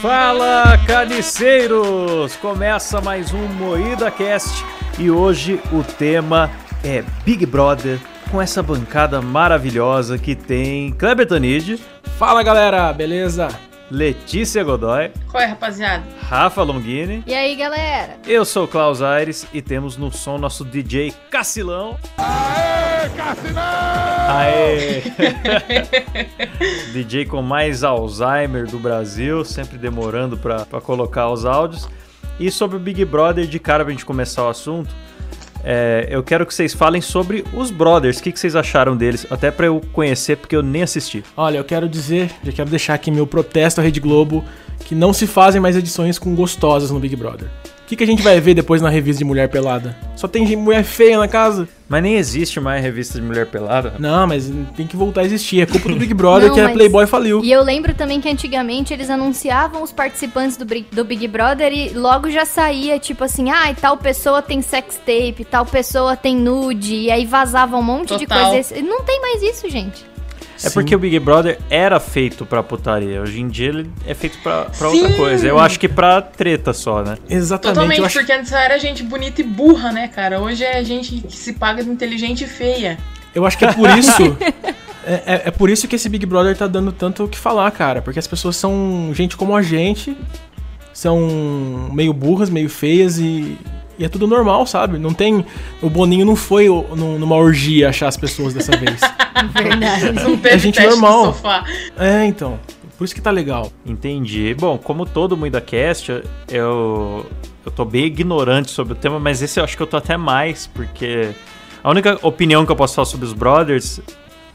Fala, carniceiros! Começa mais um Moída Cast e hoje o tema é Big Brother com essa bancada maravilhosa que tem Kleber Tanid, Fala galera, beleza? Letícia Godoy, Qual é, rapaziada? Rafa Longini, E aí, galera? eu sou o Klaus Aires e temos no som nosso DJ Cacilão. Aê, Aê! DJ com mais Alzheimer do Brasil, sempre demorando pra colocar os áudios. E sobre o Big Brother, de cara pra gente começar o assunto, é, eu quero que vocês falem sobre os Brothers. O que, que vocês acharam deles? Até pra eu conhecer, porque eu nem assisti. Olha, eu quero dizer, já quero deixar aqui meu protesto à Rede Globo, que não se fazem mais edições com gostosas no Big Brother. O que, que a gente vai ver depois na revista de mulher pelada? Só tem mulher feia na casa? Mas nem existe mais revista de mulher pelada. Não, mas tem que voltar a existir. É culpa do Big Brother Não, que a mas- Playboy faliu. E eu lembro também que antigamente eles anunciavam os participantes do, Bri- do Big Brother e logo já saía, tipo assim, ah, tal pessoa tem sex tape, tal pessoa tem nude, e aí vazava um monte de Total. coisa. E Não tem mais isso, gente. É porque o Big Brother era feito pra putaria. Hoje em dia ele é feito pra, pra Sim. outra coisa. Eu acho que pra treta só, né? Exatamente. Totalmente, acho... porque antes era gente bonita e burra, né, cara? Hoje é gente que se paga de inteligente e feia. Eu acho que é por isso. é, é- é por isso que esse Big Brother tá dando tanto o que falar, cara. Porque as pessoas são gente como a gente, são meio burras, meio feias e, e é tudo normal, sabe? Não tem. O Boninho não foi o- num- numa orgia achar as pessoas dessa vez. Verdade. Não teve gente teste normal. no sofá. é, então. Por isso que tá legal. Entendi. Bom, como todo mundo da cast, eu, eu tô bem ignorante sobre o tema, mas esse eu acho que eu tô até mais, porque a única opinião que eu posso falar sobre os Brothers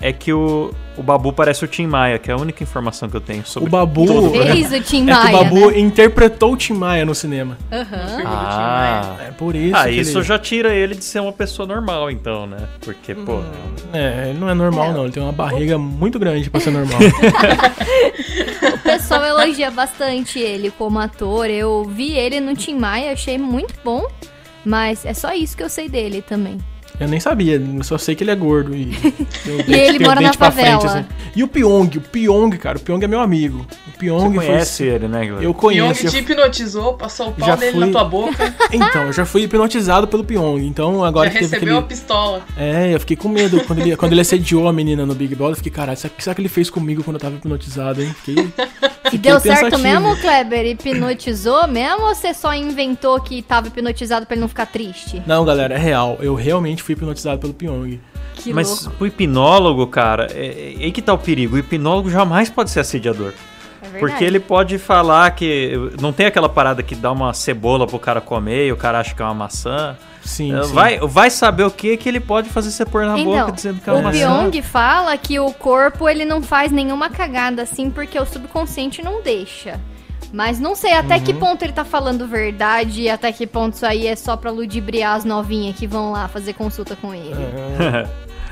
é que o, o Babu parece o Tim Maia, que é a única informação que eu tenho sobre O Babu. todo o. Fez o Tim É que Maia, o Babu né? interpretou o Tim Maia no cinema. Aham. Ah, É por isso. ah que isso ele... já tira ele de ser uma pessoa normal, então, né? Porque, pô, É, ele não é normal, não. Ele tem uma barriga muito grande pra ser normal. O pessoal elogia bastante ele como ator. Eu vi ele no Tim Maia, achei muito bom. Mas é só isso que eu sei dele também. Eu nem sabia, eu só sei que ele é gordo e. o E ele o mora na dente pra favela. E o Pyong, o Pyong, cara, o Pyong é meu amigo. O Pyong você foi- conhece ele, né, Guilherme? Eu Pyong conheço. te eu- hipnotizou, passou o pau Já dele fui- na tua boca, Então, eu já fui hipnotizado pelo Pyong. Então agora já que teve recebeu aquele. a pistola. É, eu fiquei com medo. Quando ele, quando ele assediou a menina no Big Brother, eu fiquei, caralho, será, será que ele fez comigo quando eu tava hipnotizado, hein? Fiquei. E deu certo mesmo, Kleber? Hipnotizou mesmo ou você só inventou que tava hipnotizado pra ele não ficar triste? Não, galera, é real. Eu realmente fui hipnotizado pelo Pyong. Que Mas louco. o hipnólogo, cara, é, é aí que tá o perigo. O hipnólogo jamais pode ser assediador. É. Porque ele pode falar que. Não tem aquela parada que dá uma cebola pro cara comer e o cara acha que é uma maçã. Sim, É, sim. Vai, vai saber o que que ele pode fazer você pôr na Então, boca dizendo que é uma O. Pyong fala que o corpo ele não faz nenhuma cagada assim porque o subconsciente não deixa. Mas não sei até Uhum. que ponto ele tá falando verdade e até que ponto isso aí é só pra ludibriar as novinhas que vão lá fazer consulta com ele.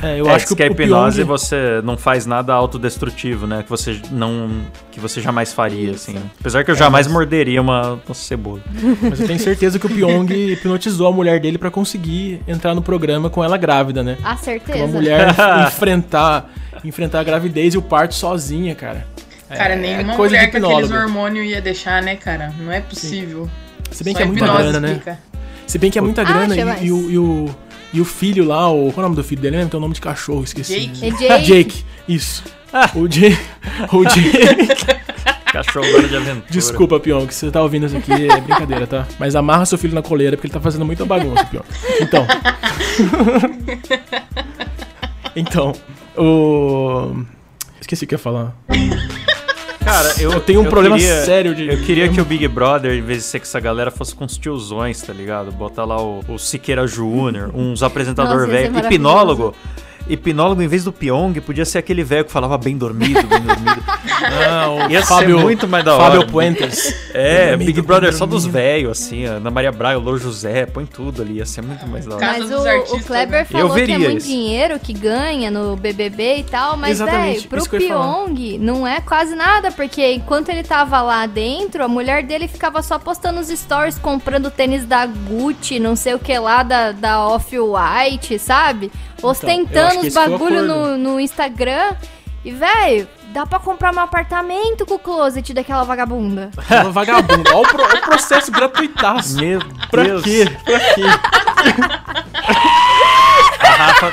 É, eu É, acho diz que, a o hipnose Pyong... você não faz nada autodestrutivo, né? Que você não. Que você jamais faria, assim. Apesar que eu jamais mas- morderia uma, uma cebola. Mas eu tenho certeza que o Pyong hipnotizou a mulher dele pra conseguir entrar no programa com ela grávida, né? Ah, Porque certeza. uma mulher enfrentar, enfrentar a gravidez e o parto sozinha, cara. É- Cara, é nenhuma coisa mulher de com aqueles hormônios ia deixar, né, cara? Não é possível. Se bem Só que é muita grana, né? Se bem que é muita Ah, grana e, e o, e, o, e o filho lá, o, qual é o nome do filho dele? Lembra? Tem o nome de cachorro, esqueci. Jake. É Ah, Jake. Jake, isso. O Jake. O Jake. Cachorro agora de aventura. Desculpa, Pyong, se você tá ouvindo isso aqui, é brincadeira, tá? Mas amarra seu filho na coleira porque ele tá fazendo muita bagunça, Pyong. Então. então, o. Esqueci o que eu ia falar. Cara, eu, Eu tenho um eu problema queria- sério de. Eu queria que o Big Brother, em vez de ser com essa galera, fosse com os tiozões, tá ligado? Botar lá o, o Siqueira Júnior, uns apresentador Nossa, velho. Hipnólogo. Hipnólogo, em vez do Pyong, podia ser aquele velho que falava bem dormido, bem dormido. Não, Ia ser Fábio, muito mais da Fábio hora. Puentes. É, Dormido, Big Brother bem só dos velhos, assim, Ana Maria Braga, o Louro José, põe tudo ali, ia ser muito mais da hora. Mas o, artistas, o Kleber né? falou que é muito isso. dinheiro que ganha no BBB e tal, mas, velho, pro. Pyong não é quase nada, porque enquanto ele tava lá dentro, a mulher dele ficava só postando os stories, comprando tênis da Gucci, não sei o que lá, da, da Off-White, sabe? Então, Ostentando que os o bagulho no, no Instagram. E, velho, dá pra comprar meu apartamento com o closet daquela vagabunda. Ela é vagabunda. Olha o, pro- o processo gratuitaço. Meu Pra Deus. quê? Pra quê? A Rafa...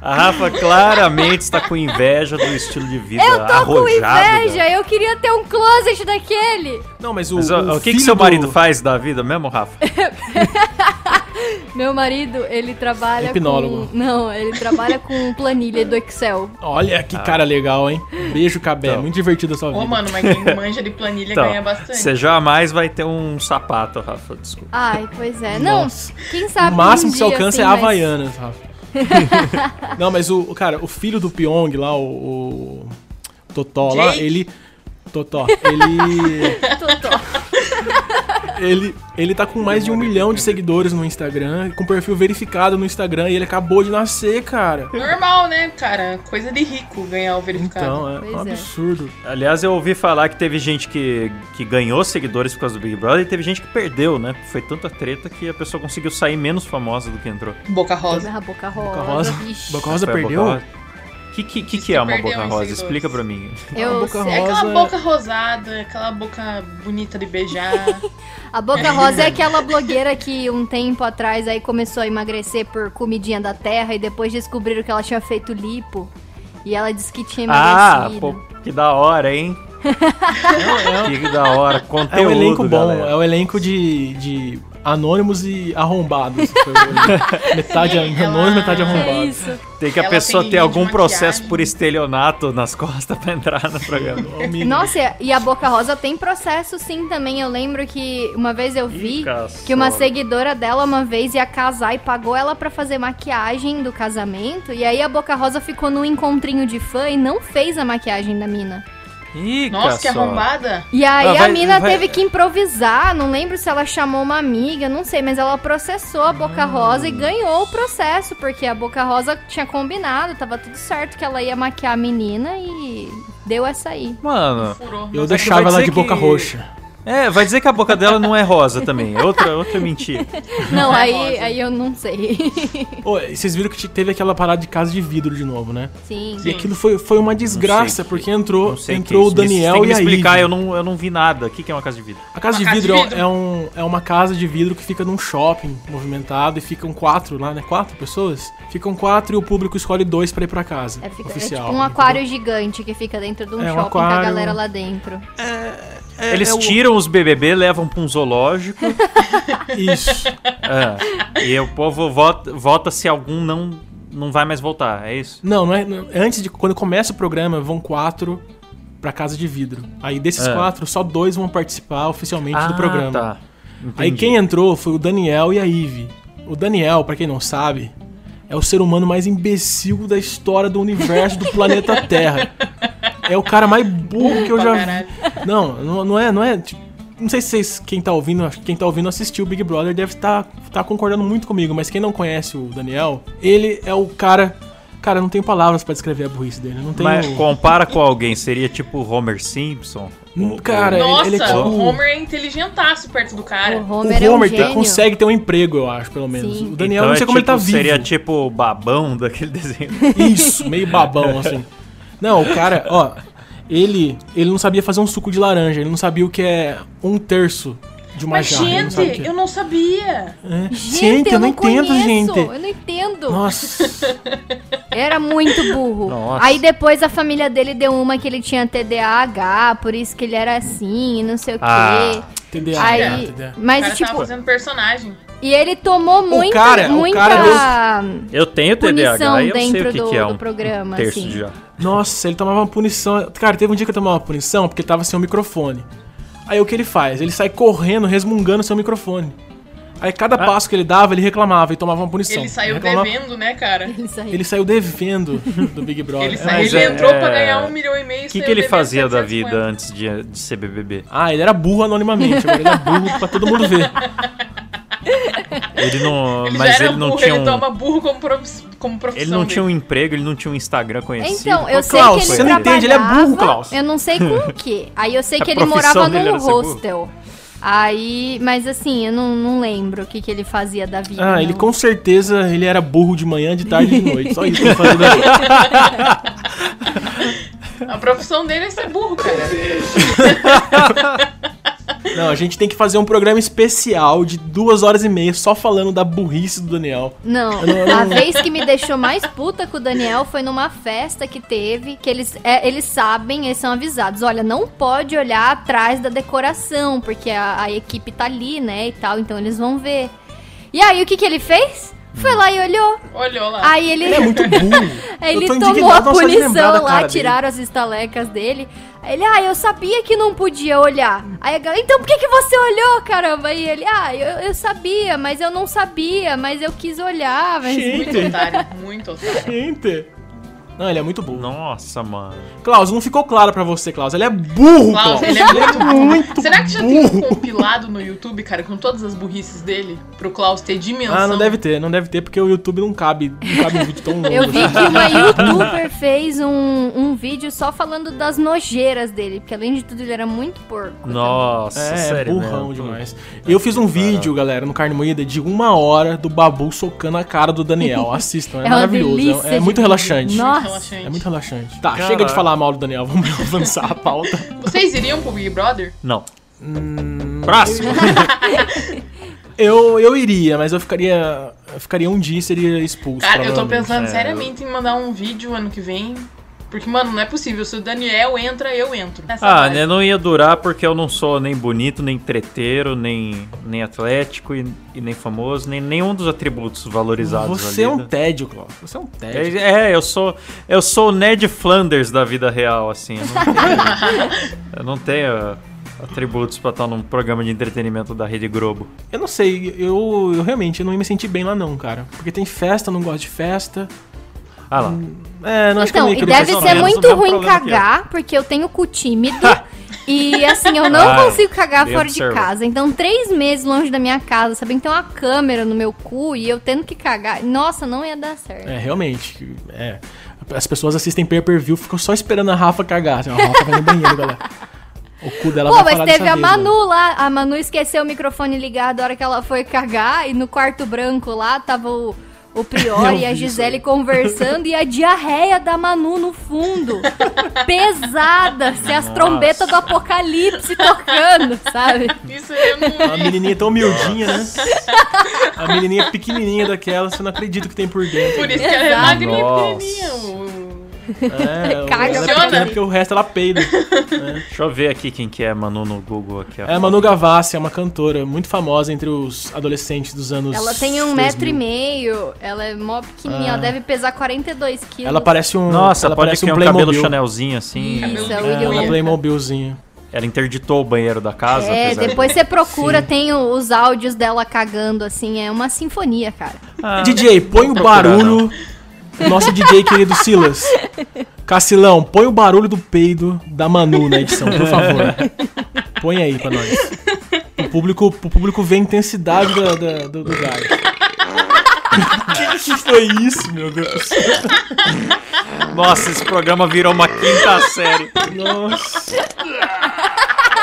A Rafa claramente está com inveja do estilo de vida Eu tô com inveja, eu queria ter um closet daquele. Não, mas o. Mas, ó, o, que, que filho seu do- marido faz da vida mesmo, Rafa? Meu marido, ele trabalha Hipnólogo. com... Não, ele trabalha com planilha do Excel. Olha que cara legal, hein? Beijo, Cabé. Então. Muito divertido a sua vida. Ô, mano, mas quem manja de planilha Então, ganha bastante. você jamais vai ter um sapato, Rafa, desculpa. Ai, pois é. Não, Nossa. quem sabe O máximo um que você alcança assim, é mas- Havaianas, Rafa. Não, mas o, o cara, o filho do Pyong lá, o, o Totó lá, Jake? ele. Totó, ele. Totó. Ele, ele tá com mais de um milhão de seguidores no Instagram, com perfil verificado no Instagram, e ele acabou de nascer, cara. Normal, né, cara? Coisa de rico ganhar o verificado. Então, é Pois um é. absurdo. Aliás, eu ouvi falar que teve gente que, que ganhou seguidores por causa do Big Brother e teve gente que perdeu, né? Foi tanta treta que a pessoa conseguiu sair menos famosa do que entrou. Boca rosa. Boca rosa. Boca Rosa. Boca Rosa perdeu? Boca Rosa. O que, que, que, é uma boca rosa? Explica pra mim. A Eu Boca sei. É aquela Rosa- boca rosada, aquela boca bonita de beijar. A Boca Rosa é aquela blogueira que um tempo atrás aí começou a emagrecer por comidinha da terra e depois descobriram que ela tinha feito lipo. E ela disse que tinha Ah, emagrecido. pô, que da hora, hein? que da hora. Conteúdo, É um elenco bom, galera. é o elenco de, de anônimos e arrombados. Metade anônimos, metade É arrombados. isso. Tem que a Ela pessoa ter algum processo por estelionato nas costas pra entrar no programa. Nossa, e a Boca Rosa tem processo sim também. Eu lembro que uma vez eu vi caçola. que uma seguidora dela uma vez ia casar e pagou ela pra fazer maquiagem do casamento. E aí a Boca Rosa ficou num encontrinho de fã e não fez a maquiagem da mina. Ih, Nossa, que caçola. arrombada. E aí Ah, vai- a mina vai- teve que improvisar, não lembro se ela chamou uma amiga, não sei, mas ela processou a Boca Rosa e ganhou o processo, porque a Boca Rosa tinha combinado, tava tudo certo que ela ia maquiar a menina e deu essa aí. Mano, Furou. Eu Mas deixava ela de boca que- roxa. É, vai dizer que a boca dela não é rosa também. É outra, outra mentira. Não, é aí, rosa. aí eu não sei. Ô, vocês viram que teve aquela parada de casa de vidro de novo, né? Sim. E Sim. aquilo foi, foi uma desgraça, que- porque entrou, Não que entrou é o Daniel tem que e me a explicar, Ivy. eu não, eu não vi nada. O que, que é uma casa de vidro? A casa de casa vidro, de é- vidro. É, um, é uma casa de vidro que fica num shopping movimentado e ficam quatro lá, né? Quatro pessoas? Ficam quatro e o público escolhe dois pra ir pra casa. É, fica- é oficial. tipo um aquário gigante que fica dentro de um É, um shopping com a aquário. galera lá dentro. É, Eles é o- tiram os BBB, levam pra um zoológico. Isso. é, e o povo vota, vota se algum não, não vai mais voltar. É isso? Não, não é. não- antes de. Quando começa o programa, vão quatro pra casa de vidro. Aí desses É. quatro, só dois vão participar oficialmente do programa. Tá. Aí Entendi. quem entrou foi o Daniel e a Ivy. O Daniel, pra quem não sabe, é o ser humano mais imbecil da história do universo do planeta Terra. É o cara mais burro que eu já vi. Não, não, é, não é. tipo, não sei se vocês, quem tá ouvindo, quem tá ouvindo assistiu o Big Brother deve estar tá concordando muito comigo, mas quem não conhece o Daniel, ele é o cara. Cara, eu não tenho palavras pra descrever a burrice dele. Não tenho. Mas compara com alguém, seria tipo Homer Simpson? Hum, O- cara, ele- Nossa, ele é tipo- o Homer é inteligentaço perto do cara. O Homer, o Homer é um consegue ter um emprego, eu acho, pelo menos. Sim. O Daniel, Então não sei é como ele tá tipo- vivo. Seria tipo o babão daquele desenho. Isso, meio babão, assim. Não, o cara, ó, ele, ele não sabia fazer um suco de laranja, ele não sabia o que é um terço de uma Mas, jarra. não gente, que é. eu não sabia. É. Gente, eu não entendo, conheço, gente. Eu não entendo. Nossa, Era muito burro. Nossa. Aí depois a família dele deu uma que ele tinha TDAH, por isso que ele era assim, e não sei o Ah. quê. TDA, Aí, TDA. O mas cara tipo, tava fazendo personagem. e ele tomou muito, cara- muita cara Eu tenho punição TDAH eu sei dentro o que, do, que é do um programa, terço assim. de já. Nossa, ele tomava uma punição. Cara, teve um dia que ele tomava uma punição porque ele tava sem o microfone. Aí o que ele faz? Ele sai correndo, resmungando seu microfone. Aí cada Ah. passo que ele dava, ele reclamava e tomava uma punição. Ele saiu reclamava- devendo, né, cara? Ele saiu. Ele saiu devendo do Big Brother. Ele, saiu, ele é- entrou pra é- ganhar um milhão e meio. O que, que ele fazia da vida antes de, de ser BBB? Ah, ele era burro anonimamente, agora ele é burro pra todo mundo ver. Ele não. Ele mas já era ele não burro, tinha ele um. toma burro como, como profissão Ele não tinha um dele. emprego, ele não tinha um Instagram conhecido. Então, eu Ô, sei Klaus, que ele você não entende, ele é burro, Klaus. Eu não sei com o quê. Aí eu sei que ele morava dele num hostel. Aí, mas assim, eu não, não lembro o que, que ele fazia da vida. Ah, ele não. com certeza ele era burro de manhã, de tarde e de noite. Só isso que ele fazia da vida. A profissão dele é ser burro, cara. Não, a gente tem que fazer um programa especial de duas horas e meia só falando da burrice do Daniel. Não, a vez que me deixou mais puta com o Daniel foi numa festa que teve, que eles, é, eles sabem, eles são avisados. Olha, não pode olhar atrás da decoração, porque a, a equipe tá ali, né, e tal, então eles vão ver. E aí, o que que ele fez? Foi lá e olhou. Olhou lá. Aí ele, Ele é muito burro. ele tomou a punição lá, dele. tiraram as estalecas dele. Aí ele, ah, eu sabia que não podia olhar. Aí a galera, então por que, que você olhou, caramba? Aí ele, ah, eu, eu sabia, mas eu não sabia, mas eu quis olhar. Mas... Muito Gente, otário, muito otário. gente. Não, ele é muito burro. Nossa, mano. Klaus, não ficou claro pra você, Klaus. Ele é burro, Klaus, Klaus. ele é muito burro. muito Será que já tem um compilado no YouTube, cara, com todas as burrices dele? Pro Klaus ter dimensão? Ah, não deve ter, não deve ter, porque o YouTube não cabe, não cabe um vídeo tão longo. Eu vi que uma youtuber fez um, um vídeo só falando das nojeiras dele, porque além de tudo ele era muito porco. Nossa, É, sério burrão mesmo. demais. Eu fiz um vídeo, galera, no Carne Moída de uma hora do Babu socando a cara do Daniel. Assistam, é, É maravilhoso. É, é muito vídeo. relaxante. Nossa. Relaxante. É muito relaxante. Tá, Caraca. chega de falar mal do Daniel, vamos avançar a pauta. Vocês iriam pro Big Brother? Não. Hum, Próximo. eu, eu iria, mas eu ficaria. Eu ficaria um dia e seria expulso. Cara, eu tô pensando é, seriamente em mandar um vídeo ano que vem. Porque, mano, não é possível. Se o Daniel entra, eu entro. Nessa Ah, né, não ia durar porque eu não sou nem bonito, nem treteiro, nem, nem atlético e, e nem famoso, nem nenhum dos atributos valorizados Você é um né? tédio, Klaus. Você é um tédio. É, é, eu sou eu sou o Ned Flanders da vida real, assim. Eu não tenho, eu não tenho atributos pra estar num programa de entretenimento da Rede Globo. Eu não sei, eu, eu realmente eu não ia me sentir bem lá não, cara. Porque tem festa, eu não gosto de festa. Ah lá. É, não acho que eu Então, não ia e deve ser muito ruim que eu. cagar, porque eu tenho cu tímido. e assim, eu não Ah, consigo cagar fora de observado. casa. Então, três meses longe da minha casa, sabendo que tem uma câmera no meu cu e eu tendo que cagar. Nossa, não ia dar certo. É, realmente. É. As pessoas assistem pay per view, ficam só esperando a Rafa cagar. Assim, a Rafa vai no banheiro, galera. O cu dela Pô, vai mas teve a vez, Manu mano. lá. A Manu esqueceu o microfone ligado a hora que ela foi cagar. E no quarto branco lá tava o, o Prior e a vi isso Gisele conversando. E a diarreia da Manu no fundo. Pesada. Se as trombetas do apocalipse tocando, sabe? Isso eu não A menininha tão humildinha, né? A menininha pequenininha daquela, você não acredita o que tem por dentro. Por isso que ela é magrinha, pequenininha. É, Caga ela é porque o resto ela peida. Deixa eu ver aqui quem que é Manu no Google aqui. É a Manu Gavassi, é uma cantora muito famosa entre os adolescentes dos anos Ela tem um 2000. metro e meio. Ela é mó pequenininha. Ah. Ela deve pesar 42 quilos. Ela parece um. Nossa, ela pode parece ter um um cabelo Playmobil. Chanelzinho assim. Isso, é É, uma. Ela interditou o banheiro da casa. É, apesar de- depois você procura, tem os áudios dela cagando, assim, é uma sinfonia, cara. Ah, DJ, põe o barulho. Nosso DJ querido Silas. Cacilão, põe o barulho do peido da Manu na edição, por favor. Põe aí pra nós. O público, o público vê a intensidade da- da- do, do gás. O que, que foi isso, meu Deus? Nossa, esse programa virou uma quinta série. Nossa.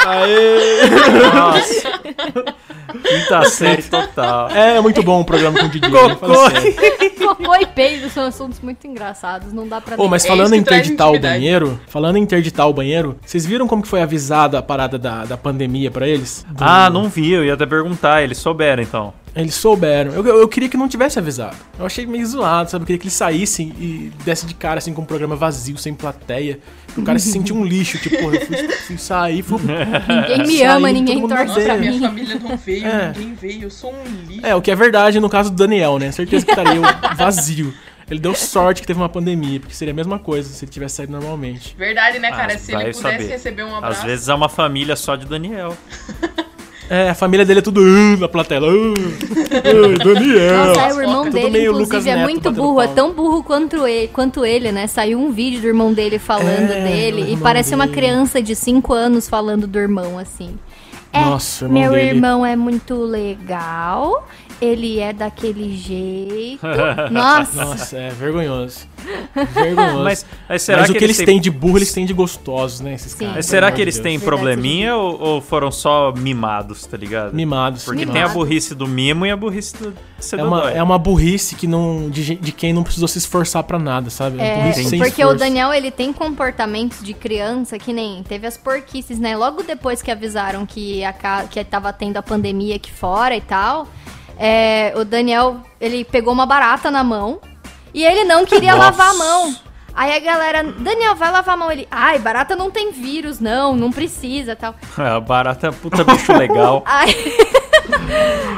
Aê! Nossa. Quinta série total. É muito bom o programa com o né? Cocô. Cocô e peido são assuntos muito engraçados, não dá pra... Ô, mas É falando isso em interditar o banheiro, falando em interditar o banheiro, vocês viram como que foi avisada a parada da, da pandemia pra eles? Do- Ah, não vi, eu ia até perguntar, eles souberam então. Eles souberam. Eu, eu, eu queria que não tivesse avisado. Eu achei meio zoado, sabe? Eu queria que eles saíssem e desse de cara, assim, com um programa vazio, sem plateia. O cara se sentia um lixo, tipo, eu fui, fui sair, fui... Ninguém me Saiu, ama, ninguém torce odeia. pra Nossa, minha família não veio, É. ninguém veio, eu sou um lixo. É, o que é verdade no caso do Daniel, né? Certeza que estaria vazio. Ele deu sorte que teve uma pandemia, porque seria a mesma coisa se ele tivesse saído normalmente. Verdade, né, Ah, cara? Se ele pudesse saber. receber um abraço. Às vezes é uma família só de Daniel. É, a família dele é tudo "Ah", na plateia. "Ah, ah, Daniel. Nossa, é, o irmão dele, meio Lucas inclusive, é muito burro, é tão burro quanto ele, quanto ele, né? Saiu um vídeo do irmão dele falando É, dele, e parece uma dele. criança de 5 anos falando do irmão, assim. É, Nossa, irmão meu dele- irmão é muito legal, ele é daquele jeito. Nossa, Nossa, é vergonhoso. Vergonhoso. Mas, mas será Mas o que, que eles têm de burro, eles têm de gostosos, né? Esses Sim. caras. Mas será que eles têm Verdade probleminha ou, ou foram só mimados, tá ligado? Mimados. Porque Mimado. tem a burrice do mimo e a burrice do É uma, é uma burrice que não, de, de quem não precisou se esforçar pra nada, sabe? É, sem porque o esforço. Daniel, ele tem comportamentos de criança que nem teve as porquices, né? Logo depois que avisaram que, a, que tava tendo a pandemia aqui fora e tal, é, o Daniel, ele pegou uma barata na mão e ele não queria Nossa. lavar a mão. Aí a galera, Daniel, vai lavar a mão. Ele, ai, barata não tem vírus, não, não precisa tal. A barata é puta bicho legal. Aí.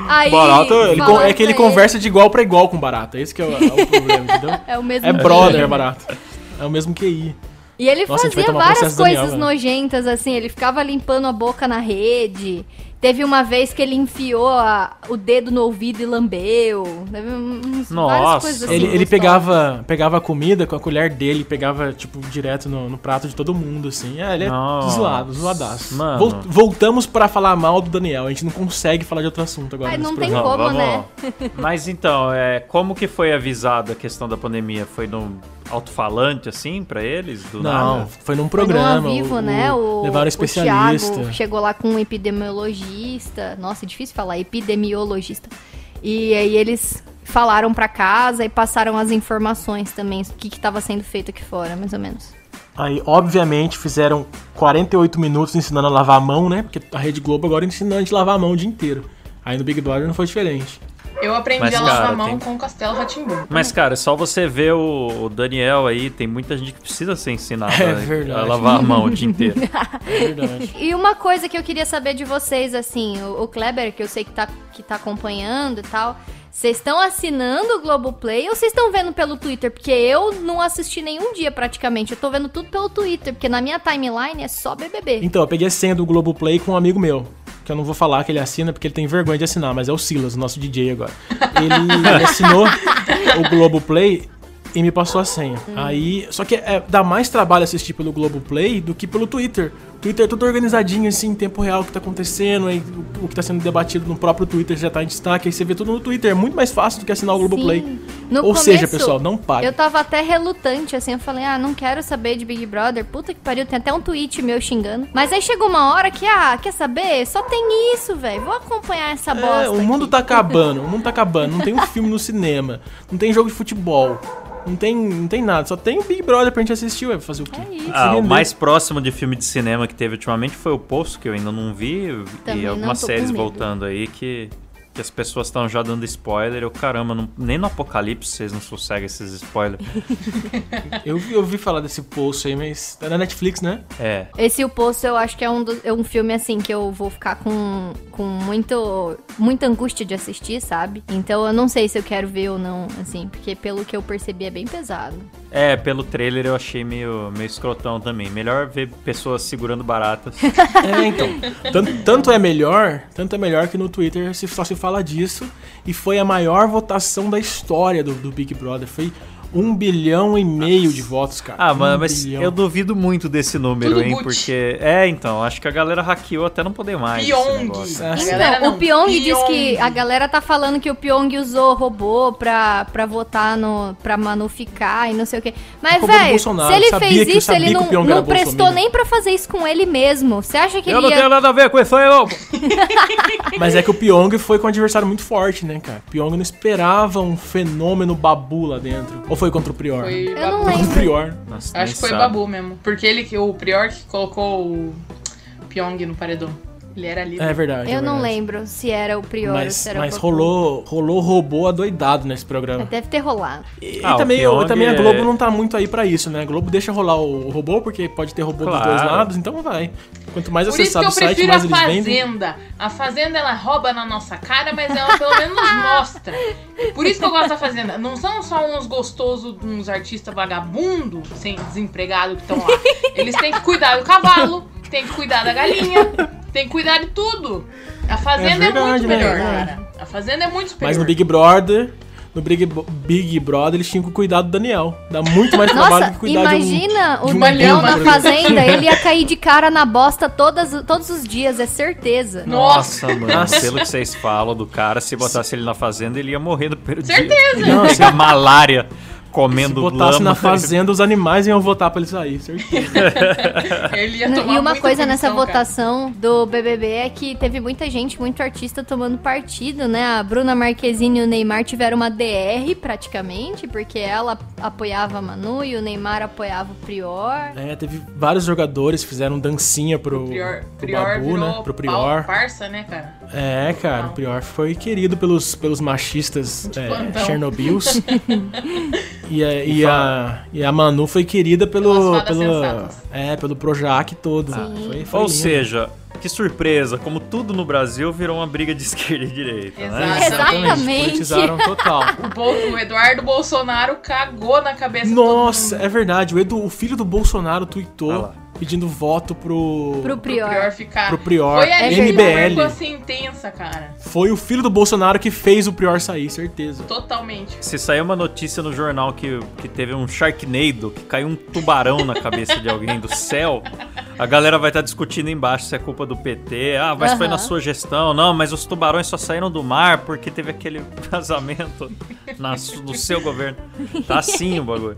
aí Barata, ele é que ele conversa de igual pra igual com barata. Esse que é o, é o problema, entendeu? É o mesmo É brother, barata. É o mesmo QI. E ele Nossa, fazia várias do Daniel, coisas velho. nojentas, assim. Ele ficava limpando a boca na rede. Teve uma vez que ele enfiou a- o dedo no ouvido e lambeu. Teve uns, Nossa. várias coisas assim. Ele, ele gostosas. pegava, pegava a comida com a colher dele, pegava, tipo, direto no, no prato de todo mundo, assim. É, ele é Nossa. zoado, zoadaço. Mano. Vol- voltamos pra falar mal do Daniel. A gente não consegue falar de outro assunto agora. Ai, não tem programa. como, né? Mas então, é, como que foi avisado a questão da pandemia? Foi no alto-falante, assim, pra eles? Do Não, nada? foi num Foi programa. ao vivo, o- né? O, levaram o especialista. Thiago chegou lá com um epidemiologista. Nossa, é difícil falar, epidemiologista. E aí eles falaram pra casa e passaram as informações também, o que estava sendo feito aqui fora, mais ou menos. Aí, obviamente, fizeram 48 minutos ensinando a lavar a mão, né? Porque a Rede Globo agora ensina a gente a lavar a mão o dia inteiro. Aí no Big Brother não foi diferente. Eu aprendi Mas, a lavar cara, a mão tem- com o Castelo Ratimbu. Mas, cara, só você ver o, Daniel aí, tem muita gente que precisa ser ensinada É a- lavar a mão o dia inteiro. É verdade. E uma coisa que eu queria saber de vocês, assim, o, o Kleber, que eu sei que tá, que tá acompanhando e tal, vocês estão assinando o Globoplay ou vocês estão vendo pelo Twitter? Porque eu não assisti nenhum dia praticamente, eu tô vendo tudo pelo Twitter, porque na minha timeline é só BBB. Então, eu peguei a senha do Globoplay com um amigo meu. Que eu não vou falar que ele assina, porque ele tem vergonha de assinar, mas é o Silas, o nosso DJ agora. Ele, ele assinou o Globoplay e me passou a senha. Aí. Só que é, dá mais trabalho assistir pelo Globoplay do que pelo Twitter. Twitter é tudo organizadinho, assim, em tempo real o que tá acontecendo, aí o, que tá sendo debatido no próprio Twitter já tá em destaque, aí você vê tudo no Twitter. É muito mais fácil do que assinar o Globoplay. Sim. No Ou seja, começo, pessoal, não pague. Eu tava até relutante, assim, eu falei, ah, não quero saber de Big Brother, puta que pariu, tem até um tweet meu xingando. Mas aí chegou uma hora que, ah, quer saber? Só tem isso, velho, vou acompanhar essa bosta É, o mundo aqui. tá acabando, o mundo tá acabando. Não tem um filme no cinema, não tem jogo de futebol, não tem, não tem nada. Só tem o Big Brother pra gente assistir, ué, fazer o quê? É isso. Ah, o mais próximo de filme de cinema que teve ultimamente foi o Poço, que eu ainda não vi, Também e algumas séries voltando aí que, que as pessoas estão já dando spoiler. Eu, caramba, não- nem no Apocalipse vocês não sossegam esses spoilers. Eu, vi- eu ouvi falar desse poço aí, mas tá na Netflix, né? É. Esse O Poço eu acho que é um, do- é um filme, assim, que eu vou ficar com, com muito, muita angústia de assistir, sabe? Então eu não sei se eu quero ver ou não, assim, porque pelo que eu percebi é bem pesado. É, pelo trailer eu achei meio, meio escrotão também. Melhor ver pessoas segurando baratas. É, então. Tanto, tanto é melhor, tanto é melhor que no Twitter se- só se fala disso. E foi a maior votação da história do, do Big Brother. Foi um bilhão e meio de votos, cara. Ah, um mano, mas bilhão. eu duvido muito desse número, Tudo hein? boot. Porque. É, então, acho que a galera hackeou até não poder mais. Pyong. Então, Então, não, o Pyong diz que Pyong. a galera tá falando que o Pyong usou robô pra, pra votar no. pra manuficar e não sei o quê. Mas, velho, se ele sabia fez que- eu isso, ele não, Pyong não prestou nem pra fazer isso com ele mesmo. Você acha que Eu ele não ia. tenho nada a ver com isso aí, não. Mas é que o Pyong foi com um adversário muito forte, né, cara? O Pyong não esperava um fenômeno babu lá dentro. Ou foi contra o Prior? Foi Eu não lembro. Prior. Nossa, Acho que foi sabe. Babu mesmo. Porque ele, que- o Prior que colocou o Pyong no paredão. Ele era líder. É verdade. Eu é não verdade. lembro se era o Prior ou Mas, se era mas o Popô. rolou, rolou robô adoidado nesse programa. Deve ter rolado. E, Ah, o também, Pyong e também a é- Globo não tá muito aí pra isso, né? A Globo deixa rolar o, robô, porque pode ter robô dos Claro. dois lados, então vai. Quanto mais Por isso que acessado eu o site, prefiro mais a eles vendem. Fazenda. A Fazenda, ela rouba na nossa cara, mas ela pelo menos mostra. Por isso que eu gosto da Fazenda. Não são só uns gostosos, uns artistas vagabundos, sem desempregado que estão lá. Eles têm que cuidar do cavalo, têm que cuidar da galinha, têm que cuidar de tudo. A Fazenda é, verdade, muito né? melhor, É verdade. cara. A Fazenda é muito superior. Mas no Big Brother, no Big, Big Brother, eles tinham que cuidar do Daniel. Dá muito mais trabalho do que cuidar imagina de um, o um Daniel burro, na fazenda, ele ia cair de cara na bosta todas, todos os dias, é certeza. Nossa. Mano, pelo que vocês falam do cara, se botasse ele na fazenda, ele ia morrer no primeiro Certeza. dia. Não, Pegar malária comendo Se botasse lama. na fazenda, os animais iam votar pra ele sair, certeza. Ele ia tomar E uma coisa nessa cara. votação do BBB é que teve muita gente, muito artista tomando partido, né? A Bruna Marquezine e o Neymar tiveram uma DR praticamente, porque ela apoiava a Manu e o Neymar apoiava o Prior. É, teve vários jogadores que fizeram dancinha pro, O Prior, pro Prior Babu, virou né? Pro Prior. parça, né, cara? É, cara, o Prior foi querido pelos, pelos machistas é, plantão. Chernobyls. e, a, e, a, e a Manu foi querida pelo. Pelo é, pelo Projac todo. Foi, foi Ou lindo. seja, que surpresa, como tudo no Brasil virou uma briga de esquerda e direita, né? Exato. Exatamente. Politizaram total. O, o Eduardo Bolsonaro cagou na cabeça Nossa, de todo mundo. é verdade. O, Edu, o filho do Bolsonaro Ah tweetou lá. Pedindo voto pro. Pro Pro Prior. Prior ficar. Pro Prior. Foi a É MBL. marcou a sentença, cara. Foi o filho do Bolsonaro que fez o Prior sair, certeza. Totalmente. Se saiu uma notícia no jornal que, que teve um Sharknado, que caiu um tubarão na cabeça de alguém do céu, a galera vai estar discutindo embaixo se é culpa do PT. Ah, mas foi na sua gestão. Não, mas os tubarões só saíram do mar porque teve aquele vazamento na no seu governo. Tá assim o bagulho.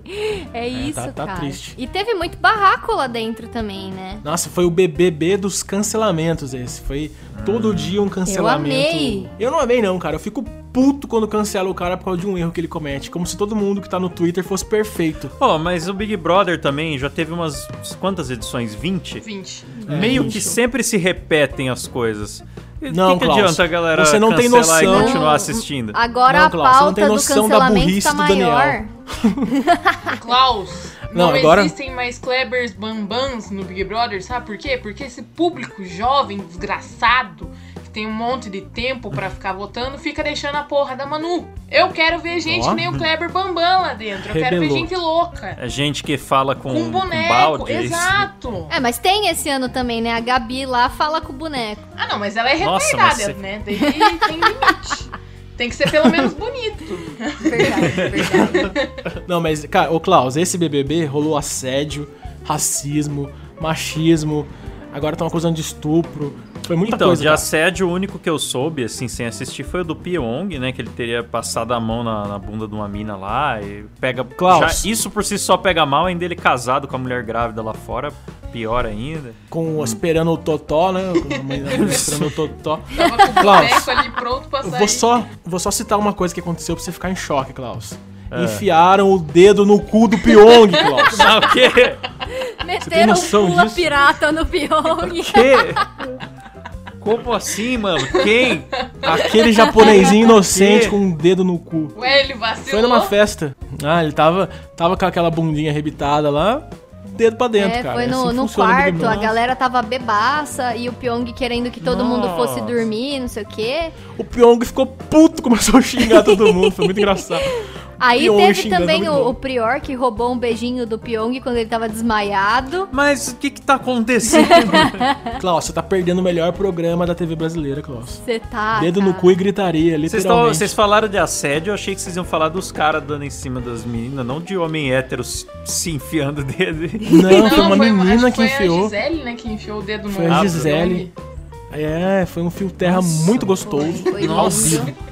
É isso, tá- tá cara. triste. E teve muito barraco lá dentro também, né? Nossa, foi o BBB dos cancelamentos esse. Foi todo dia um cancelamento. amei. Eu não amei não, cara. Eu fico puto quando cancela o cara por causa de um erro que ele comete. Como se todo mundo que tá no Twitter fosse perfeito. Pô, mas o Big Brother também já teve umas. quantas edições? 20? 20. Meio É, que isso. sempre se repetem as coisas. E Não, que, que Klaus, adianta a galera você não tem noção- e continuar assistindo? Agora Não, a Klaus, você não tem pauta do noção da cancelamento burrice tá do Daniel. maior. Klaus, Não, não, agora- existem mais Klebers Bambams no Big Brother, sabe por quê? Porque esse público jovem, desgraçado, que tem um monte de tempo pra ficar votando, fica deixando a porra da Manu. Eu quero ver gente Ó. que nem o Kleber Bambam lá dentro. Eu quero ver Rebelou. gente louca. É gente que fala com, Com com boneco, balde. é exato. É, mas tem esse ano também, né? A Gabi lá fala com o boneco. Ah, não, mas ela é Nossa, retardada, você- né? Daí tem limite. Tem que ser pelo menos bonito. Verdade, verdade. Não, mas, cara, ô Klaus, esse BBB rolou assédio, racismo, machismo. Agora estão acusando de estupro. Foi muita Então, coisa. de cara. assédio, o único que eu soube, assim, sem assistir, foi o do Pyong, né? Que ele teria passado a mão na, na bunda de uma mina lá e pega... Klaus. já- isso por si só pega mal, ainda ele casado com a mulher grávida lá fora, pior ainda. Com, esperando o Totó, né? Com a mãe da mulher esperando o Totó. Tava com o Klaus, boneco ali pronto pra Eu sair. vou só, vou só citar uma coisa que aconteceu pra você ficar em choque, Klaus. É. Enfiaram o dedo no cu do Pyong, Klaus. Ah, o quê? Meteram disso? pirata no Pyong. quê? Como assim, mano? Quem? Aquele japonesinho inocente com um dedo no cu. Ué, ele vacilou. Foi numa festa. Ah, ele tava, tava com aquela bundinha arrebitada lá, dedo pra dentro, É, cara. foi Assim no, no funciona o Big quarto, a galera tava bebaça e o Pyong querendo que todo mundo fosse Nossa. dormir, não sei o quê. O Pyong ficou puto, começou a xingar todo mundo. Foi muito engraçado. Aí Pyong teve também o, o Prior que roubou um beijinho do Pyong quando ele tava desmaiado. Mas o que que tá acontecendo? Klaus, você tá perdendo o melhor programa da TV brasileira, Klaus. Você tá. Dedo no cu e gritaria, literalmente. vocês falaram de assédio, eu achei que vocês iam falar dos caras dando em cima das meninas, não de homem hétero se- enfiando dele. Não, foi uma acho menina que foi enfiou. a Gisele, né, que enfiou o dedo no Foi a Gisele. É, foi um fio terra muito gostoso. Foi, foi vivo.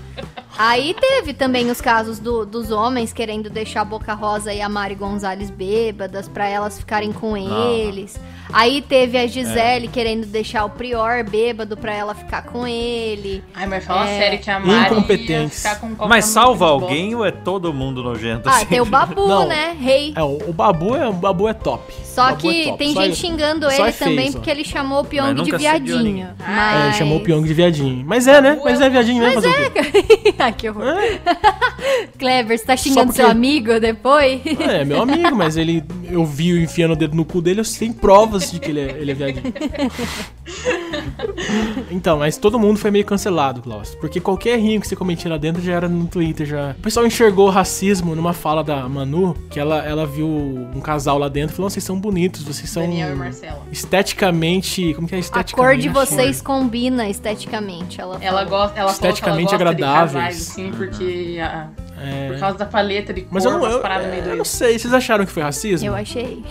Aí teve também os casos do- dos homens querendo deixar a Boca Rosa e a Mari Gonzalez bêbadas pra elas ficarem com eles. Aí teve a Gisele querendo deixar o Prior bêbado pra ela ficar com ele. Ai, mas fala É. sério que a Mari Incompetentes. ficar com qualquer Mas salva alguém ou é todo mundo nojento Ah, assim? tem o Babu, Não. né? Rei. É, o, o Babu é, o Babu é top. Só que é top. tem Só gente é- xingando ele é também porque ele chamou o Pyong de viadinho. Ah, É, ele Mas... chamou o Pyong de viadinho. Mas é, né? Mas é é viadinho mesmo quê? Ai, que horror. É, Kleber, você tá xingando porque- seu amigo depois? é, meu amigo, mas ele. Eu vi o enfiando o dedo no cu dele, eu tenho provas de que ele é, ele é viadinho. Então, mas todo mundo foi meio cancelado, Klaus. Porque qualquer rinho que você cometia lá dentro já era no Twitter já. O pessoal enxergou o racismo numa fala da Manu, que ela, ela viu um casal lá dentro e falou: vocês são bonitos, vocês são. Daniel e Marcela. Esteticamente. Como que é A esteticamente? cor de vocês combina esteticamente. Ela, Ela gosta, ela falou que ela Esteticamente gosta de agradáveis. casais, assim, porque a- É. por causa da paleta de cor, Mas eu não, eu, paradas meio eu não sei, vocês acharam que foi racismo? Eu achei.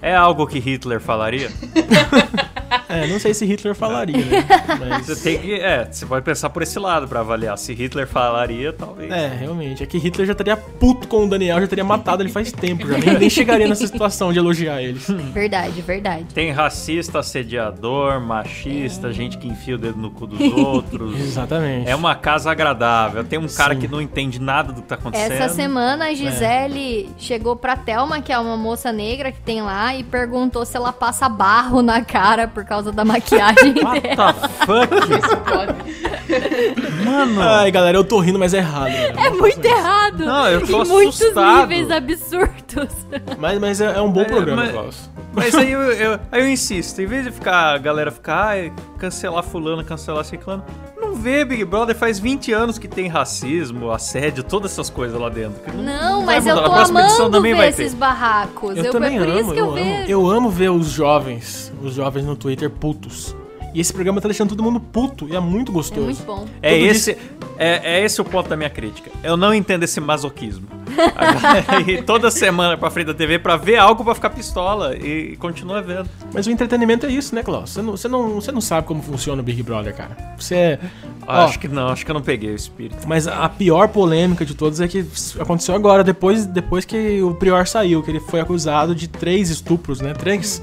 É algo que Hitler falaria? É, não sei se Hitler falaria, né? Mas... Você tem que. É, você pode pensar por esse lado pra avaliar. Se Hitler falaria, talvez. É, realmente. É que Hitler já estaria puto com o Daniel, já teria matado ele faz tempo, já nem, nem chegaria nessa situação de elogiar eles. Verdade, verdade. Tem racista, assediador, machista, gente que enfia o dedo no cu dos outros. Exatamente. É uma casa agradável. Tem um cara Sim. que não entende nada do que tá acontecendo. Essa semana a Gisele chegou pra Thelma, que é uma moça negra que tem lá, e perguntou se ela passa barro na cara por causa da maquiagem What dela. the fuck? Mano. Ai, galera, eu tô rindo, mas é errado. né? É muito errado. Não, eu tô em muitos assustado. níveis absurdos. Mas, mas é, é um bom É, programa, mas- Klaus. Mas aí eu, eu- aí eu insisto, em vez de ficar a galera ficar, ai, cancelar fulano, cancelar ciclano, não vê Big Brother faz 20 anos que tem racismo, assédio, todas essas coisas lá dentro. que Não, vai mas eu tô amando ver esses barracos. Eu, Eu, também é por amo, isso que eu, eu, amo. vejo. Eu amo ver os jovens, os jovens no Twitter putos. E esse programa tá deixando todo mundo puto e é muito É gostoso. muito bom. É Todo esse, é, é esse o ponto da minha crítica. Eu não entendo esse masoquismo. e toda semana pra frente da TV pra ver algo pra ficar pistola e, continua vendo. Mas o entretenimento é isso, né, Klaus? Você não, você, não, você não sabe como funciona o Big Brother, cara. Você é. Ó, Acho que não, acho que eu não peguei o espírito. Mas a pior polêmica de todas é que aconteceu agora, depois, depois que o Prior saiu, que ele foi acusado de três estupros, né? Três?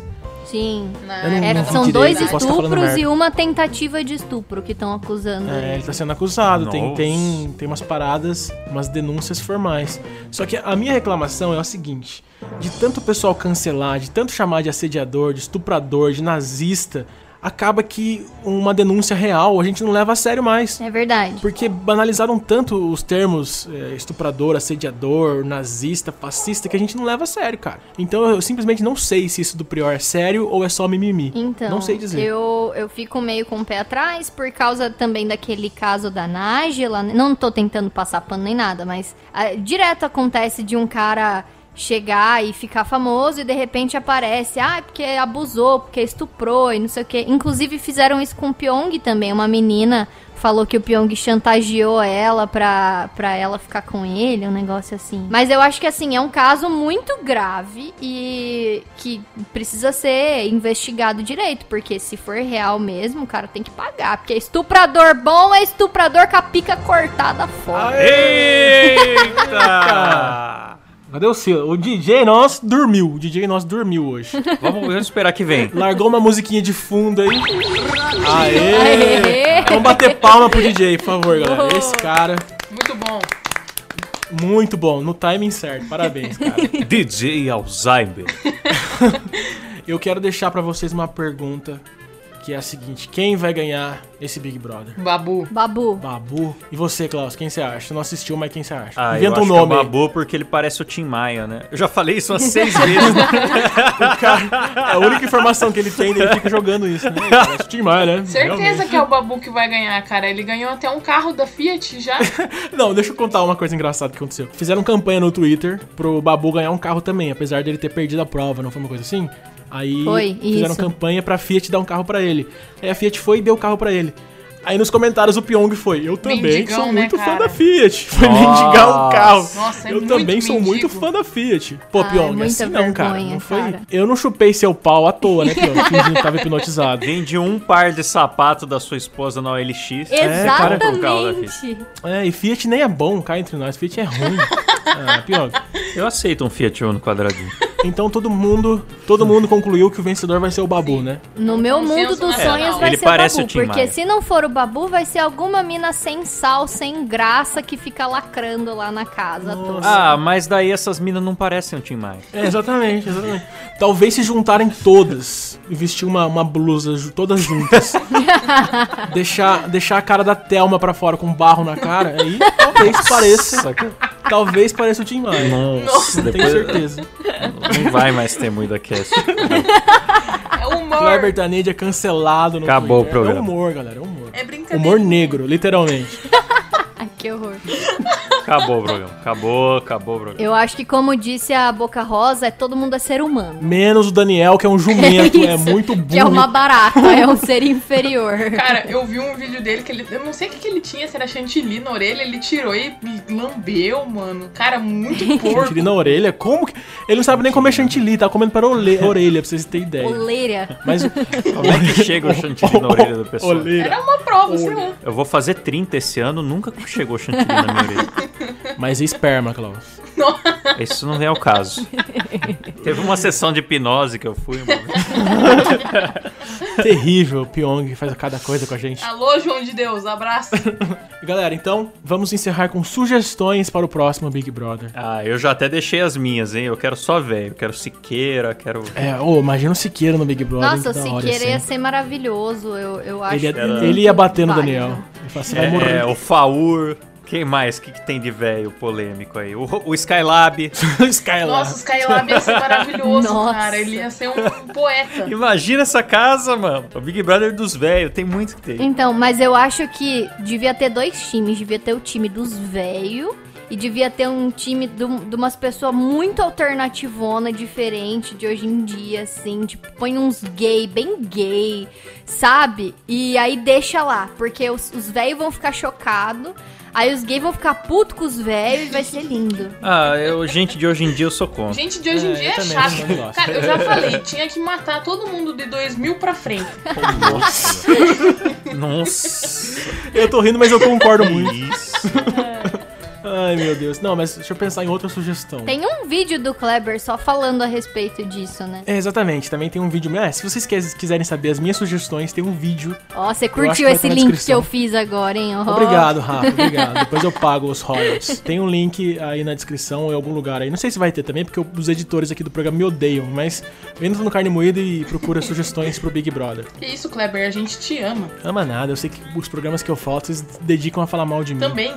Sim. Eu não- época não São direito, dois posso tá estupros e uma tentativa de estupro que estão acusando É, ele. ele tá sendo acusado, tem, Nossa. tem, tem umas paradas, umas denúncias formais. Só que a minha reclamação é o seguinte: de tanto o pessoal cancelar, de tanto chamar de assediador, de estuprador, de nazista, acaba que uma denúncia real a gente não leva a sério mais. É verdade. Porque banalizaram tanto os termos é, estuprador, assediador, nazista, fascista, que a gente não leva a sério, cara. Então eu simplesmente não sei se isso do Prior é sério ou é só mimimi. Então, não sei dizer. Eu, eu fico meio com o pé atrás por causa também daquele caso da Nájila. Não tô tentando passar pano nem nada, mas ah, direto acontece de um cara chegar e ficar famoso e de repente aparece, ah, porque abusou, porque estuprou e não sei o que. Inclusive fizeram isso com o Pyong também, uma menina falou que o Pyong chantageou ela pra, pra ela ficar com ele, um negócio assim. Mas eu acho que assim, é um caso muito grave e que precisa ser investigado direito, porque se for real mesmo, o cara tem que pagar, porque estuprador bom é estuprador com a pica cortada fora. Eita! Cadê o seu? O DJ nosso dormiu. O DJ nosso dormiu hoje. vamos, vamos esperar que vem. Largou uma musiquinha de fundo aí. Aê! Aê! Vamos bater palma pro DJ, por favor, galera. Esse cara, Muito bom. muito bom, no timing certo. Parabéns, cara. DJ Alzheimer. Eu quero deixar pra vocês uma pergunta que é a seguinte: quem vai ganhar esse Big Brother? Babu. Babu. Babu. E você, Klaus, quem você acha? Você não assistiu, mas quem você acha? Ah, Inventa eu um nome. que é o. Babu porque ele parece o Tim Maia, né? Eu já falei isso umas seis vezes. né? A única informação que ele tem, ele fica jogando isso, né? Parece o Tim Maia, né? Certeza Realmente. que é o Babu que vai ganhar, cara. Ele ganhou até um carro da Fiat já. Não, deixa eu contar uma coisa engraçada que aconteceu. Fizeram campanha no Twitter pro Babu ganhar um carro também, apesar dele ter perdido a prova, não foi uma coisa assim? Aí Foi, fizeram isso. campanha pra Fiat dar um carro pra ele. Aí a Fiat foi e deu o carro pra ele. Aí nos comentários o Pyong foi, eu também Mendigão, sou né, muito fã cara? da Fiat. Foi Nossa. mendigar um carro. Nossa, é eu muito também sou muito fã da Fiat. Pô, Ah, Pyong, muita assim não, cara. vergonha, Não foi. cara. Eu não chupei seu pau à toa, né, Pyong? Fingindo que tava hipnotizado. Vende um par de sapato da sua esposa na OLX. cara, com o carro da Exatamente. É, e Fiat nem é bom, cá entre nós. Fiat é ruim. ah, Pyong. Eu aceito um Fiat Uno quadradinho. Então todo mundo, todo mundo concluiu que o vencedor vai ser o Babu, né? No meu Consenso mundo dos sonhos vai Ele ser parece o Babu. o Tim Porque Maia. se não for o Babu, vai ser alguma mina sem sal, sem graça, que fica lacrando lá na casa. toda. Ah, mas daí essas minas não parecem o Tim Maia. É, exatamente, exatamente. Talvez se juntarem todas e vestir uma, uma blusa ju- todas juntas. deixar, deixar a cara da Thelma pra fora com barro na cara, aí talvez pareça. Talvez pareça o Tim Maia. Nossa, Não tenho certeza. Não vai mais ter muita cast. É humor. Kleber Tanede é cancelado no Acabou Twitter. o programa. É humor, galera, é humor. É brincadeira. Humor negro, literalmente. Ai, que horror. Acabou o programa. Acabou, acabou o programa. Eu acho que, como disse a Boca Rosa, é todo mundo é ser humano. Menos o Daniel, que é um jumento, é, isso. muito burro. Que é uma barata, é um ser inferior. Cara, eu vi um vídeo dele que ele. Eu não sei o que, que ele tinha, se era chantilly na orelha, ele tirou e lambeu, mano. Cara, muito porco. Chantilly na orelha? Como que... Ele não sabe nem comer chantilly, tá comendo para ole... orelha, pra vocês terem ideia. Oleira. Mas... Como é que chega o chantilly na orelha da pessoa? Oleira. Era uma prova, sei lá. Eu vou fazer 30 esse ano, nunca chegou chantilly na minha orelha. Mas e esperma, Klaus? Isso não é o caso. Teve uma sessão de hipnose que eu fui, mano. Terrível, o Pyong faz cada coisa com a gente. Alô, João de Deus, abraço. Galera, então, vamos encerrar com sugestões para o próximo Big Brother. Ah, eu já até deixei as minhas, hein? Eu quero só velho. Eu quero Siqueira, quero. É, ô, imagina o Siqueira no Big Brother. Nossa, o Siqueira ia ia ser. maravilhoso. Eu, eu acho Ele ia, ele ia bater no. Daniel. Ele fala, você vai É, morrer. é, o Faur. Quem mais? O que, que tem de velho polêmico aí? O, o Skylab. Skylab. Nossa, o Skylab ia ser maravilhoso, Nossa. cara. Ele ia ser um poeta. Imagina essa casa, mano. O Big Brother dos velhos. Tem muito que ter. Então, mas eu acho que devia ter dois times. Devia ter o time dos velhos e devia ter um time de, de umas pessoas muito alternativona, diferente de hoje em dia, assim. Tipo, põe uns gay, bem gay, sabe? E aí deixa lá, porque os, os velhos vão ficar chocados. Aí os gays vão ficar putos com os velhos e vai ser lindo. Ah, eu, gente de hoje em dia eu sou contra. Gente de hoje em É, dia é também chato. Cara, eu já falei, tinha que matar todo mundo de 2000 pra frente. Nossa. Nossa. Eu tô rindo, mas eu concordo muito. Isso. Ai, meu Deus. Não, mas deixa eu pensar em outra sugestão. Tem um vídeo do Kleber só falando a respeito disso, né? É, exatamente, também tem um vídeo. É, se vocês quis- quiserem saber as minhas sugestões, tem um vídeo. Ó, você acho curtiu esse link que eu fiz agora, hein? Ó. Obrigado, Rafa, obrigado. Depois eu pago os royalties. Tem um link aí na descrição ou em algum lugar aí. Não sei se vai ter também, porque os editores aqui do programa me odeiam, mas entra no Carne Moída e procura sugestões pro Big Brother. Que isso, Kleber, a gente te ama. Ama nada, eu sei que os programas que eu falto, vocês dedicam a falar mal de mim. Também.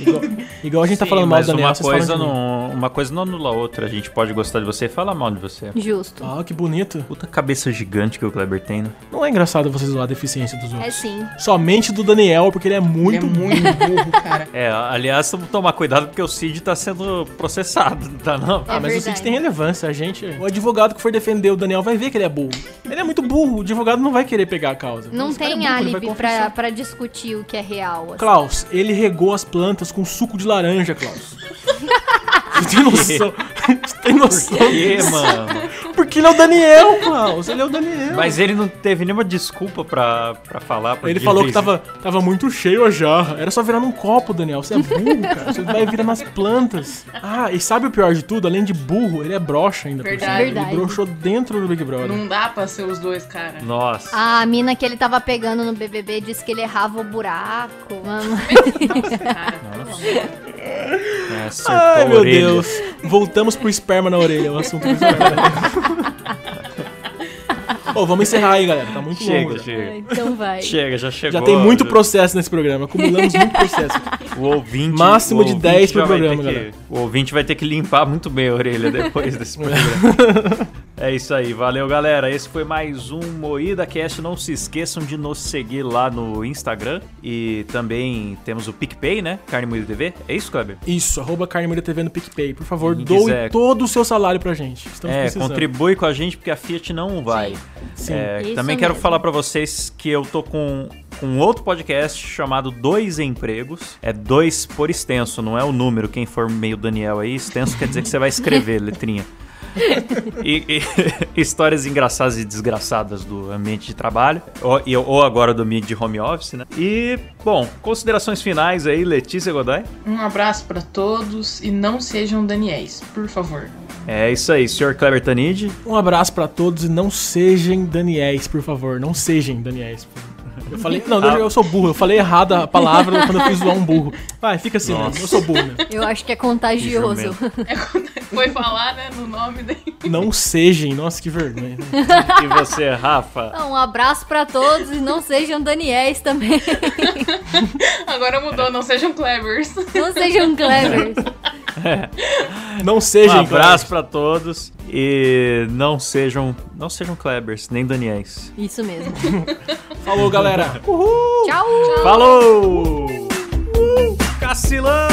Igual, igual a gente tá Sim, falando mal mas do Daniel, uma vocês coisa, falam de mim. não, uma coisa não anula a outra. A gente pode gostar de você e falar mal de você. Justo. Ah, que bonito. Puta cabeça gigante que o Kleber tem, né? Não é engraçado vocês zoar a deficiência dos É outros. sim. Somente do Daniel, porque ele é muito Ele é muito burro, cara. É, aliás, vamos tomar cuidado porque o Cid tá sendo processado, tá não? Ah, É mas o verdade. Cid tem relevância. A gente, o advogado que for defender o Daniel vai ver que ele é burro. Ele é muito burro. O advogado não vai querer pegar a causa. Não Esse cara tem é burro, álibi pra, pra discutir o que é real. assim. Klaus, ele regou as plantas com suco de laranja, Klaus. Você tem noção? Você tem noção? Por quê, disso? mano? Porque ele é o Daniel, Klaus. Ele é o Daniel. Mas ele não teve nenhuma desculpa pra, pra falar. porque Ele falou que tava, tava muito cheio a jarra. Era só virar num copo, Daniel. Você é burro, cara. Você vai virar nas plantas. Ah, e sabe o pior de tudo? Além de burro, ele é broxa ainda. por Verdade. cima. Verdade. Ele broxou dentro do Big Brother. Não dá pra ser os dois, cara. Nossa. A mina que ele tava pegando no BBB disse que ele errava o buraco. Mano. Nossa, cara. amor. É, Ai, meu orelha. Deus. Voltamos pro esperma na orelha, o assunto do esperma. Ô, vamos encerrar aí, galera. Tá muito Chega, longo. já. chega. então vai. Chega, já chegou. Já tem muito já- processo nesse programa. Acumulamos muito processo. O ouvinte. Máximo o de ouvinte 10 por já vai programa, que- galera. O ouvinte vai ter que limpar muito bem a orelha depois desse programa. É isso aí, valeu galera. Esse foi mais um Moída Cast. Não se esqueçam de nos seguir lá no Instagram. E também temos o PicPay, né? Carne Moída TV. É isso, Kleber? Isso, arroba Carne Moída TV no PicPay. Por favor, Quem doe quiser. todo o seu salário pra gente. Estamos é, precisando. contribui com a gente porque a Fiat não vai. Sim. É, Isso também quero mesmo. falar pra vocês que eu tô com, com outro podcast chamado Dois Empregos. É dois por extenso, não é o número. Quem for meio Daniel aí, extenso quer dizer que você vai escrever letrinha. E, e histórias engraçadas e desgraçadas do ambiente de trabalho, ou, e- ou agora do ambiente de home office, né? E, bom, considerações finais aí, Letícia Godoy. Um abraço pra todos e não sejam Daniéis, por favor. É isso aí, Sr. Kleber Tanid. Um abraço pra todos e não sejam Daniéis, por favor. Não sejam Daniéis. por favor. Eu falei, não, Ah. eu sou burro. Eu falei errado a palavra quando eu fiz zoar um burro. Vai, fica assim, né? Eu sou burro, né? Eu acho que é contagioso. Que Foi falar, né, no nome dele. Não sejam. Nossa, que vergonha. né? E você, Rafa? Um abraço pra todos e não sejam Daniels também. Agora mudou, não sejam clevers. Não sejam clevers. Não Um sejam. abraço pra todos e não sejam, não sejam Klebers, nem Daniels. Isso mesmo. Falou, galera galera. Uhul. Tchau. Falou. Uhul. Cacilão.